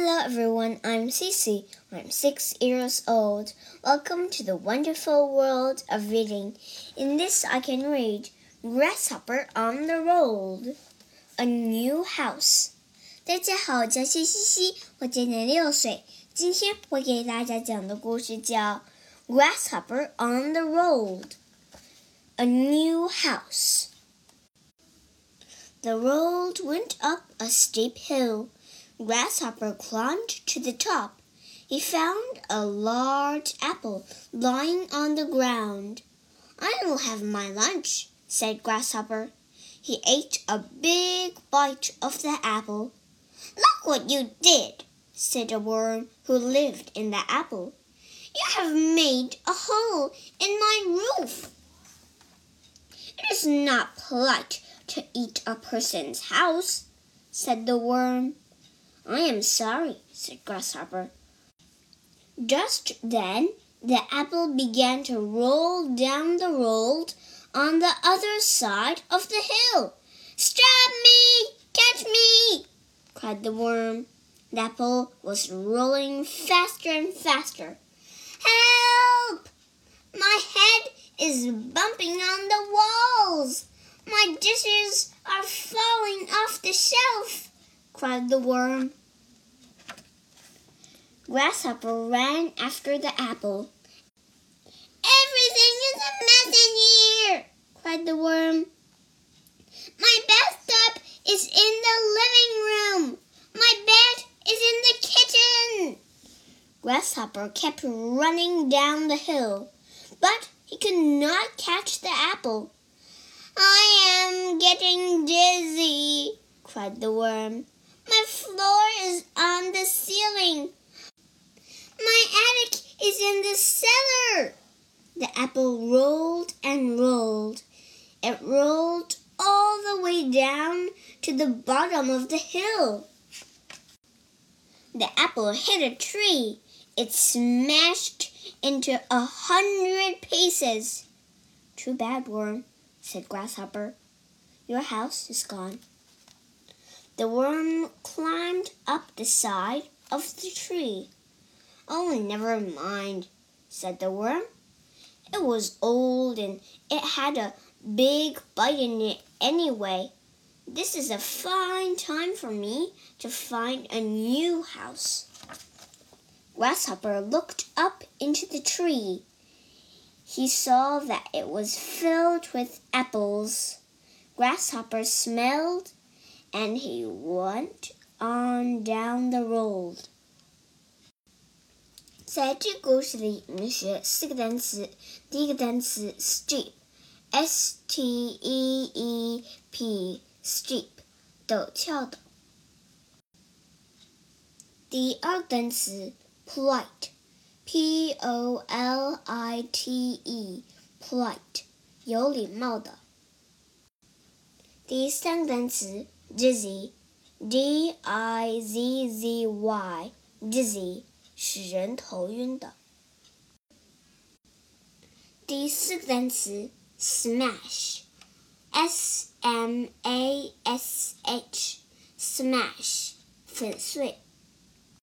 Hello everyone, I'm Cece. I'm six years old. Welcome to the wonderful world of reading. In this, I can read Grasshopper on the Road, A New House. 大家好，我叫谢西西，我今年六岁。今天我给大家讲的故事叫《Grasshopper on the Road》，A New House。The road went up a steep hill. Grasshopper climbed to the top. He found a large apple lying on the ground. I will have my lunch, said Grasshopper. He ate a big bite of the apple. Look what you did, said a worm who lived in the apple. You have made a hole in my roof. It is not polite to eat a person's house, said the worm. I am sorry, said Grasshopper. Just then, the apple began to roll down the road on the other side of the hill. Stop me! Catch me! cried the worm. The apple was rolling faster and faster. Help! My head is bumping on the walls. My dishes are falling off the shelf cried the worm. Grasshopper ran after the apple. Everything is a mess in here, cried the worm. My bathtub is in the living room. My bed is in the kitchen. Grasshopper kept running down the hill, but he could not catch the apple. I am getting dizzy, cried the worm. Floor is on the ceiling. My attic is in the cellar. The apple rolled and rolled. It rolled all the way down to the bottom of the hill. The apple hit a tree. It smashed into a hundred pieces. Too bad, Worm, said Grasshopper. Your house is gone. The worm climbed up the side of the tree. Oh, never mind, said the worm. It was old and it had a big bite in it anyway. This is a fine time for me to find a new house. Grasshopper looked up into the tree. He saw that it was filled with apples. Grasshopper smelled and he went on down the road. 在这故事里，我们学四个单词。第一个单词 steep，s t e e p，steep，陡峭的。第二个单词 polite，p o l i t e，polite，有礼貌的。第三个单词 dizzy, d i z z y, dizzy 使人头晕的。第四个单词 smash, s m a s h, smash 粉碎。